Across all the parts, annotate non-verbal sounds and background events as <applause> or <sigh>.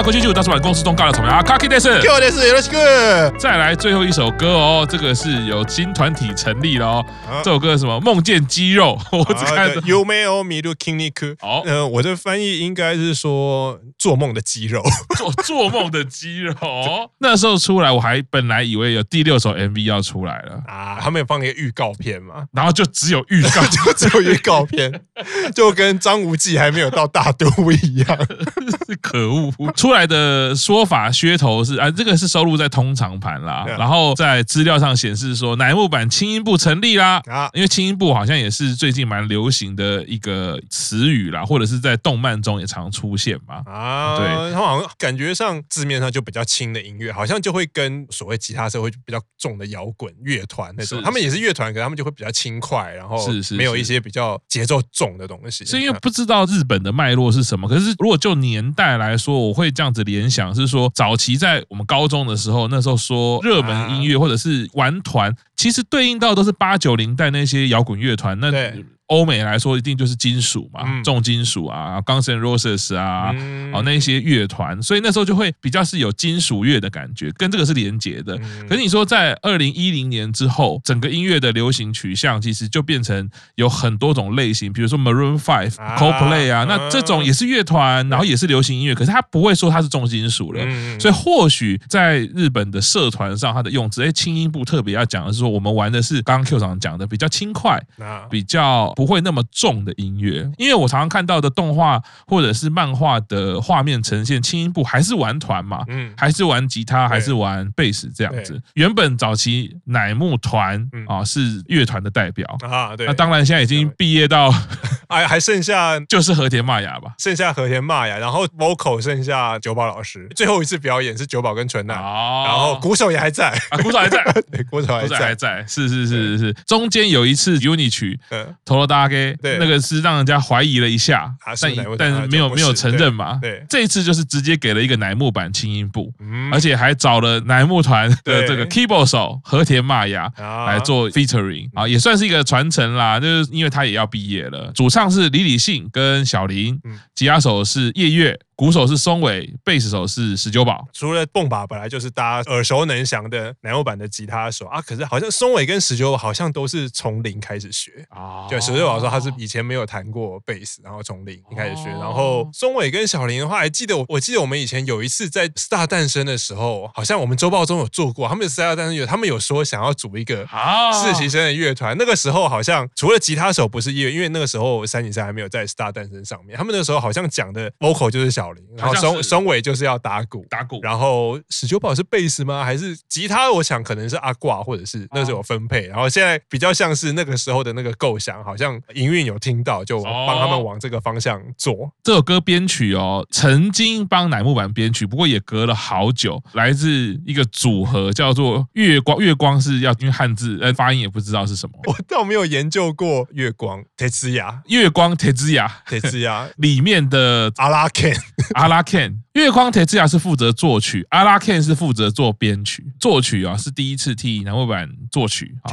我去参加国庆剧，大叔版公司中尬了草莓啊，卡基德斯，卡基德斯，よろしく。再来最后一首歌哦，这个是有新团体成立了哦。啊、这首歌是什么？梦见肌肉，<laughs> 我只看到梦を见る筋肉。好，呃，我的翻译应该是说做梦的肌肉，<laughs> 做做梦的肌肉。那时候出来，我还本来以为有第六首 MV 要出来了啊，他们有放一个预告片嘛，然后就只有预告，<laughs> 就只有预告片，就跟张无忌还没有到大都一样，可恶！出 来的说法噱头是啊，这个是收录在通常盘啦，然后在资料上显示说乃木坂轻音部成立啦？啊，因为轻音部好像也是最近蛮流行的一个词语啦，或者是在动漫中也常出现嘛。啊，对，他们好像感觉上字面上就比较轻的音乐，好像就会跟所谓吉他社会比较重的摇滚乐团那种，他们也是。乐团，可是他们就会比较轻快，然后是是没有一些比较节奏重的东西，是因为不知道日本的脉络是什么，可是如果就年代来说，我会这样子联想，是说早期在我们高中的时候，那时候说热门音乐或者是玩团，其实对应到都是八九零代那些摇滚乐团，那。欧美来说，一定就是金属嘛，嗯、重金属啊，Guns N' Roses 啊，嗯、哦那些乐团，所以那时候就会比较是有金属乐的感觉，跟这个是连结的。嗯、可是你说在二零一零年之后，整个音乐的流行取向其实就变成有很多种类型，比如说 Maroon Five、啊、Coldplay 啊，那这种也是乐团，然后也是流行音乐，可是他不会说它是重金属了。嗯、所以或许在日本的社团上，它的用词，哎，轻音部特别要讲的是说，我们玩的是刚刚 Q 长讲的比较轻快，比较。不会那么重的音乐，因为我常常看到的动画或者是漫画的画面呈现，轻音部还是玩团嘛，嗯，还是玩吉他，还是玩贝斯这样子。原本早期乃木团啊是乐团的代表。啊，对，那当然现在已经毕业到，还还剩下就是和田玛雅吧，剩下和田玛雅，然后 vocal 剩下九宝老师，最后一次表演是九宝跟纯奈，然后鼓手也还在，鼓手还在，<laughs> 对鼓手还在，还在，是是是是是，中间有一次 UNI 曲，投了。大给对，那个是让人家怀疑了一下，但但是没有没有承认嘛。对，这一次就是直接给了一个乃木坂轻音部，而且还找了乃木团的这个 keyboard 手和田玛雅来做 featuring 啊，也算是一个传承啦。就是因为他也要毕业了，主唱是李李信跟小林，吉他手是叶月。鼓手是松尾，贝斯手是十九宝。除了蹦吧本来就是大家耳熟能详的南欧版的吉他手啊，可是好像松尾跟十九宝好像都是从零开始学啊。对，十九宝说他是以前没有弹过贝斯，然后从零开始学。然后松尾跟小林的话，还记得我，我记得我们以前有一次在 Star 诞生的时候，好像我们周报中有做过，他们 Star 诞生有他们有说想要组一个实习生的乐团。那个时候好像除了吉他手不是乐，因为那个时候三井寿还没有在 Star 诞生上面，他们那个时候好像讲的 vocal 就是小。然后松松尾就是要打鼓，打鼓。然后十九宝是贝斯吗？还是吉他？我想可能是阿挂，或者是那时候有分配。然后现在比较像是那个时候的那个构想，好像营运有听到，就帮他们往这个方向做。这首歌编曲哦，曾经帮乃木坂编曲，不过也隔了好久。来自一个组合叫做月光，月光是要因为汉字，呃，发音也不知道是什么。我倒没有研究过月光。铁之牙，月光铁之牙，铁之牙里面的阿拉 Ken。阿拉 Ken，月光铁之牙是负责作曲，阿拉 Ken 是负责做编曲。作曲啊是第一次替乃木坂作曲，啊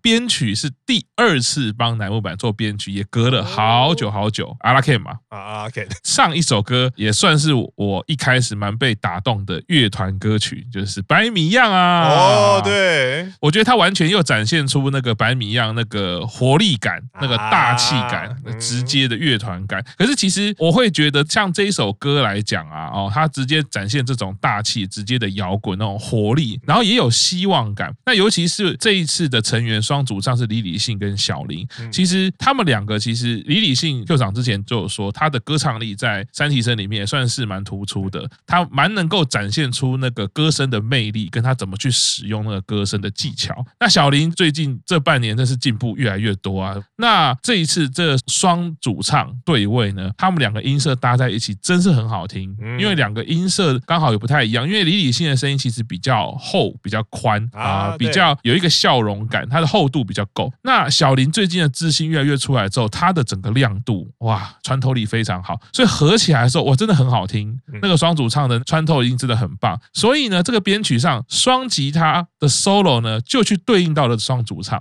编曲是第二次帮乃木坂做编曲，也隔了好久好久。阿拉 Ken 嘛，阿拉 Ken 上一首歌也算是我一开始蛮被打动的乐团歌曲，就是白米样啊。哦，对，我觉得他完全又展现出那个白米样那个活力感、那个大气感、直接的乐团感。可是其实我会觉得像。这一首歌来讲啊，哦，他直接展现这种大气、直接的摇滚那种活力，然后也有希望感。那尤其是这一次的成员双主唱是李李信跟小林，其实他们两个其实李李信校长之前就有说，他的歌唱力在三体生里面也算是蛮突出的，他蛮能够展现出那个歌声的魅力，跟他怎么去使用那个歌声的技巧。那小林最近这半年真是进步越来越多啊。那这一次这双主唱对位呢，他们两个音色搭在一起。真是很好听，因为两个音色刚好也不太一样。因为李李信的声音其实比较厚、比较宽啊，比较有一个笑容感，它的厚度比较够。那小林最近的自信越来越出来之后，它的整个亮度哇，穿透力非常好，所以合起来的时候，哇，真的很好听。那个双主唱的穿透音真的很棒。所以呢，这个编曲上双吉他的 solo 呢，就去对应到了双主唱。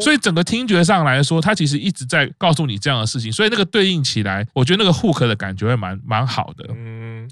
所以整个听觉上来说，它其实一直在告诉你这样的事情。所以那个对应起来，我觉得那个 hook 的感觉会蛮。蛮好的，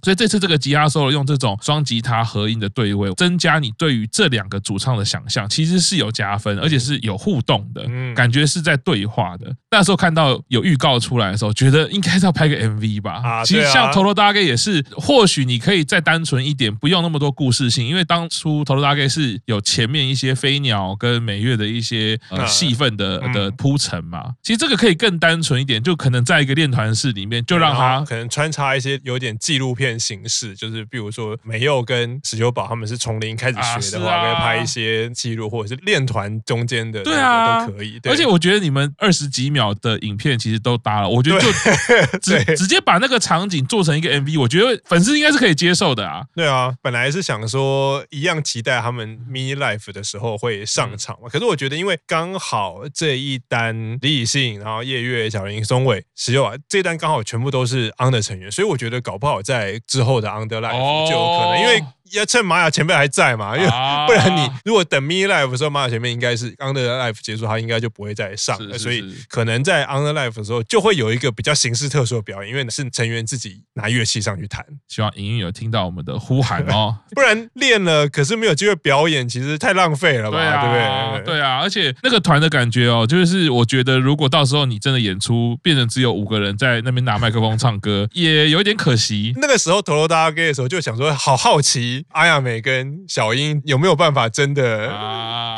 所以这次这个吉他 solo 用这种双吉他合音的对位，增加你对于这两个主唱的想象，其实是有加分，而且是有互动的，嗯感觉是在对话的。那时候看到有预告出来的时候，觉得应该是要拍个 MV 吧。啊，其实像 TOTODAGE 也是，或许你可以再单纯一点，不用那么多故事性，因为当初 TOTODAGE 是有前面一些飞鸟跟美月的一些呃 <laughs> 戏份的的铺陈嘛。其实这个可以更单纯一点，就可能在一个练团室里面，就让他可能穿插一些有点纪录片形式，就是比如说美佑跟石久宝他们是从零开始学的话，可以拍一些记录，或者是练团中间的，对啊，都可以。而且我觉得你们二十几秒的影片其实都搭了，我觉得就 <laughs> 直直接把那个场景做成一个 MV，我觉得粉丝应该是可以接受的啊。对啊，本来是想说一样期待他们 mini life 的时候会上场嘛，可是我觉得因为刚好这一单李以信，然后叶月、小林、松尾、石友啊，这一单刚好全部都是 under 成员，所以我觉得搞不好在之后的 under life 就有可能，因为。要趁玛雅前辈还在嘛，因为 <laughs> 不然你如果等 mini life 的时候，玛雅前辈应该是 under life 结束，他应该就不会再上了，所以可能在 under life 的时候就会有一个比较形式特殊的表演，因为是成员自己拿乐器上去弹。希望莹莹有听到我们的呼喊哦，<laughs> 不然练了可是没有机会表演，其实太浪费了吧，对啊，对不对？对啊，而且那个团的感觉哦，就是我觉得如果到时候你真的演出变成只有五个人在那边拿麦克风唱歌，也有点可惜。那个时候 TOTODAGE 的时候就想说，好好奇阿亚美跟小英有没有办法真的？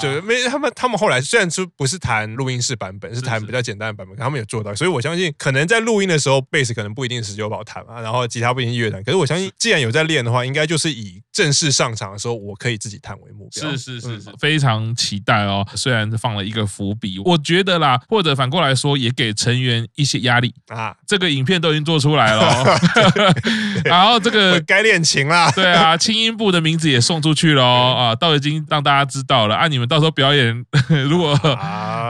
啊，就没他们，他们后来虽然说不是弹录音室版本，是弹比较简单的版本，他们有做到，所以我相信可能在录音的时候，贝斯可能不一定是石久保弹嘛，然后吉他不一定是乐团，可是我相信既然有在练的话，应该就是以正式上场的时候我可以自己弹为目标。是是是是，非常期待哦。虽然放了一个伏笔，我觉得啦，或者反过来说，也给成员一些压力啊。这个影片都已经做出来了，<laughs> 然后这个该练琴啦，对啊，轻音部的名字也送出去了啊，都已经让大家知道了啊！你们到时候表演，<laughs> 如果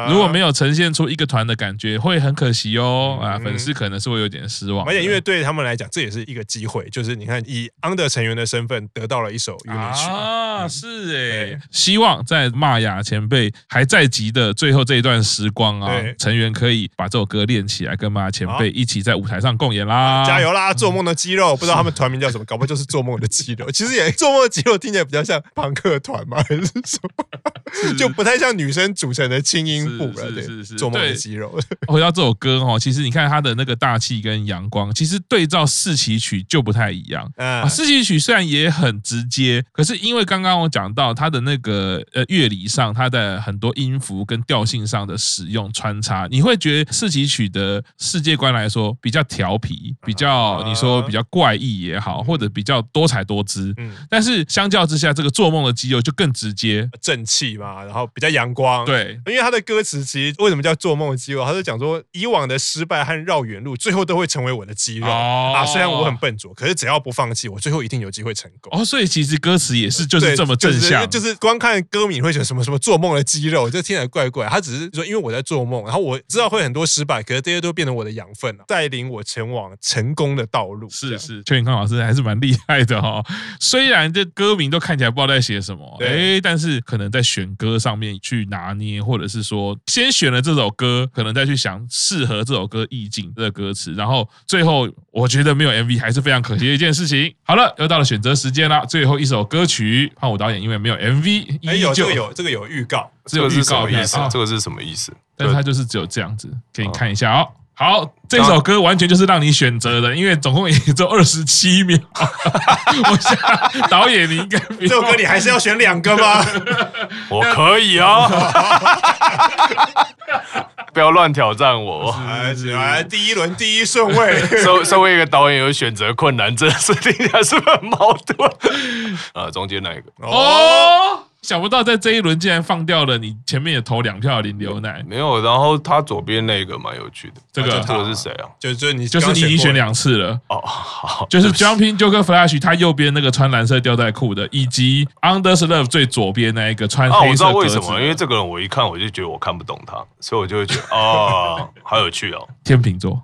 如果没有呈现出一个团的感觉，会很可惜哦。啊！粉丝可能是会有点失望。而且因为对。他们来讲，这也是一个机会，就是你看以 under 成员的身份得到了一首 unit 曲啊，是哎，希望在玛雅前辈还在籍的最后这一段时光啊，成员可以把这首歌练起来，跟玛雅前辈一起在舞台上共演啦！加油啦！做梦的肌肉，不知道他们团名叫什么，搞不好就是做梦的肌肉。<laughs> 其实也做梦的肌肉听起来比较像朋克团嘛？还是什么？<laughs> 就不太像女生组成的轻音部了。对，是是做梦的肌肉。回到这首歌哦，其实你看它的那个大气跟阳光，其实对照四期曲就不太一样。啊，四期曲虽然也很直接，可是因为刚刚刚我讲到它的那个呃乐理上，它的很多音符跟调性上的使用穿插，你会觉得四期曲的世界观来说比较调皮，比较你说比较怪异也好，或者比较多彩多姿。嗯，但是相较之下，这个做梦的肌肉就更直接，正气嘛，然后比较阳光。对，因为他的歌词其实为什么叫做梦的肌肉？他是讲说以往的失败和绕远路，最后都会成为我的肌肉啊。虽然我很笨拙，可是只要不放弃，我最后一定有机会成功。哦，所以其实歌词也是就是这么正向，就是光看歌名会觉得什么什么做梦的肌肉，这听起来怪怪。他只是说，因为我在做梦，然后我知道会很多失败，可是这些都变成我的养分了，带领我前往成功的道路。是是，邱永康老师还是蛮厉害的哈。<laughs> 虽然这歌名都看起来不知道在写什么，哎，但是可能在选歌上面去拿捏，或者是说先选了这首歌，可能再去想适合这首歌意境的歌词，然后最后我觉得没有 MV 还是非常可惜的一件事情。好了，又到了选择时间了，最后一首歌曲，胖虎导演因为没有 MV，哎有这个有这个有预告，只有预告意思，这个是什么意思？但是他就是只有这样子，给你看一下哦。好，这首歌完全就是让你选择的，因为总共也只有二十七秒。<laughs> 我想导演你应该这首歌你还是要选两个吗？我可以啊，不要乱挑战我。来，第一轮第一顺位，身身为一个导演有选择困难，这是听起来是不是很矛盾？啊，中间那一个哦。想不到在这一轮竟然放掉了你前面也投两票的林流奶，没有，然后他左边那个蛮有趣的，这个这个是谁啊？就就你就是你已经选两次了哦，好，就是 Jumping Joker Flash 他右边那个穿蓝色吊带裤的，以及 Under's Love 最左边那一个穿黑色。我知道为什么，因为这个人我一看我就觉得我看不懂他，所以我就会觉得哦，好有趣哦，<laughs> 天秤座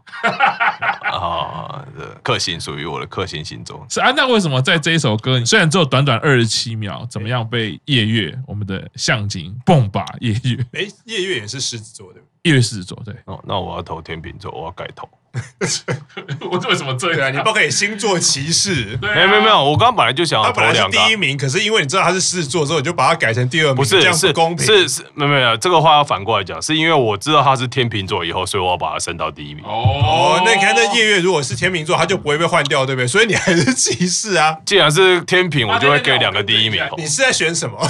啊，克星属于我的克星星座是啊，那为什么在这一首歌，你虽然只有短短二十七秒，怎么样被夜？月，我们的象精蹦吧夜月，哎，夜月也是狮子座的，夜月狮子座，对，哦，那我要投天秤座，我要改投，<laughs> 我为什么这样？对啊，你不可以星座歧视。对啊、没有没有没有，我刚刚本来就想要他本来是投两个第一名，可是因为你知道他是狮子座之后，你就把他改成第二名，不是这样不公平。是是，没有没有，这个话要反过来讲，是因为我知道他是天秤座以后，所以我要把他升到第一名。哦，那你看那夜月如果是天秤座，他就不会被换掉，对不对？所以你还是歧视啊。既然是天平，我就会给两个第一名。你是在选什么？<laughs>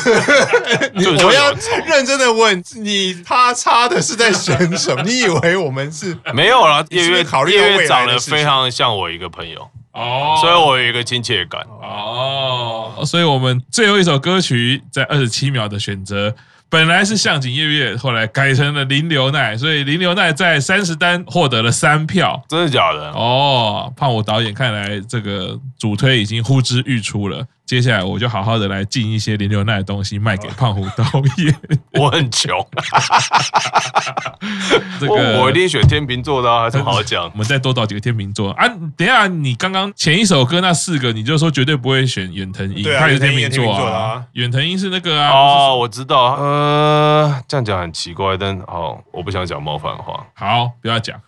我要认真的问你，他差的是在选什么？<laughs> 你以为我们是没有啦，夜月考虑夜月长得非常像我一个朋友哦，所以我有一个亲切感哦。所以我们最后一首歌曲在二十七秒的选择。本来是向井夜月，后来改成了林流奈，所以林流奈在三十单获得了三票，真的假的？哦，胖虎导演看来这个主推已经呼之欲出了。接下来我就好好的来进一些林流奈的东西卖给胖虎导演。<laughs> 我很穷，<laughs> 这个我一定选天秤座的，还是好讲。我们再多找几个天秤座啊！等一下，你刚刚前一首歌那四个，你就说绝对不会选远藤英，他也是天秤座啊。远藤英是那个啊。哦，我知道。呃，这样讲很奇怪，但好，我不想讲冒犯话。好，不要讲。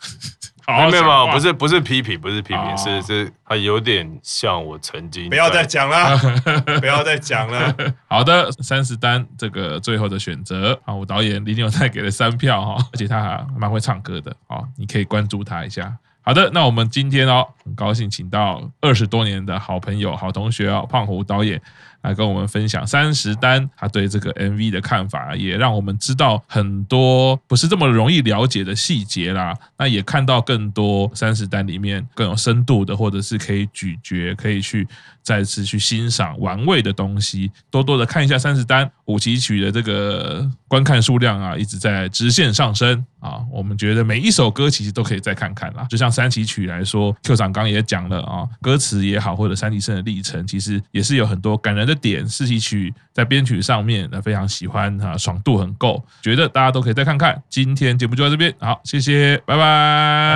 没有没有，不是不是批评，不是批评，是是，他有点像我曾经。不要再讲了，<laughs> 不要再讲了。好的，三十单这个最后的选择啊，我导演李纽泰给了三票哈，而且他还蛮会唱歌的啊，你可以关注他一下。好的，那我们今天哦，很高兴请到二十多年的好朋友、好同学哦，胖虎导演。来跟我们分享三十单他对这个 MV 的看法，也让我们知道很多不是这么容易了解的细节啦。那也看到更多三十单里面更有深度的，或者是可以咀嚼、可以去再次去欣赏、玩味的东西。多多的看一下三十单五期曲的这个观看数量啊，一直在直线上升啊。我们觉得每一首歌其实都可以再看看啦。就像三期曲来说，Q 长刚也讲了啊，歌词也好，或者三期生的历程，其实也是有很多感人的点。四期曲在编曲上面那，非常喜欢哈，爽度很够，觉得大家都可以再看看。今天节目就到这边，好，谢谢，拜拜，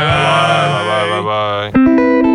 拜拜，拜拜，拜拜。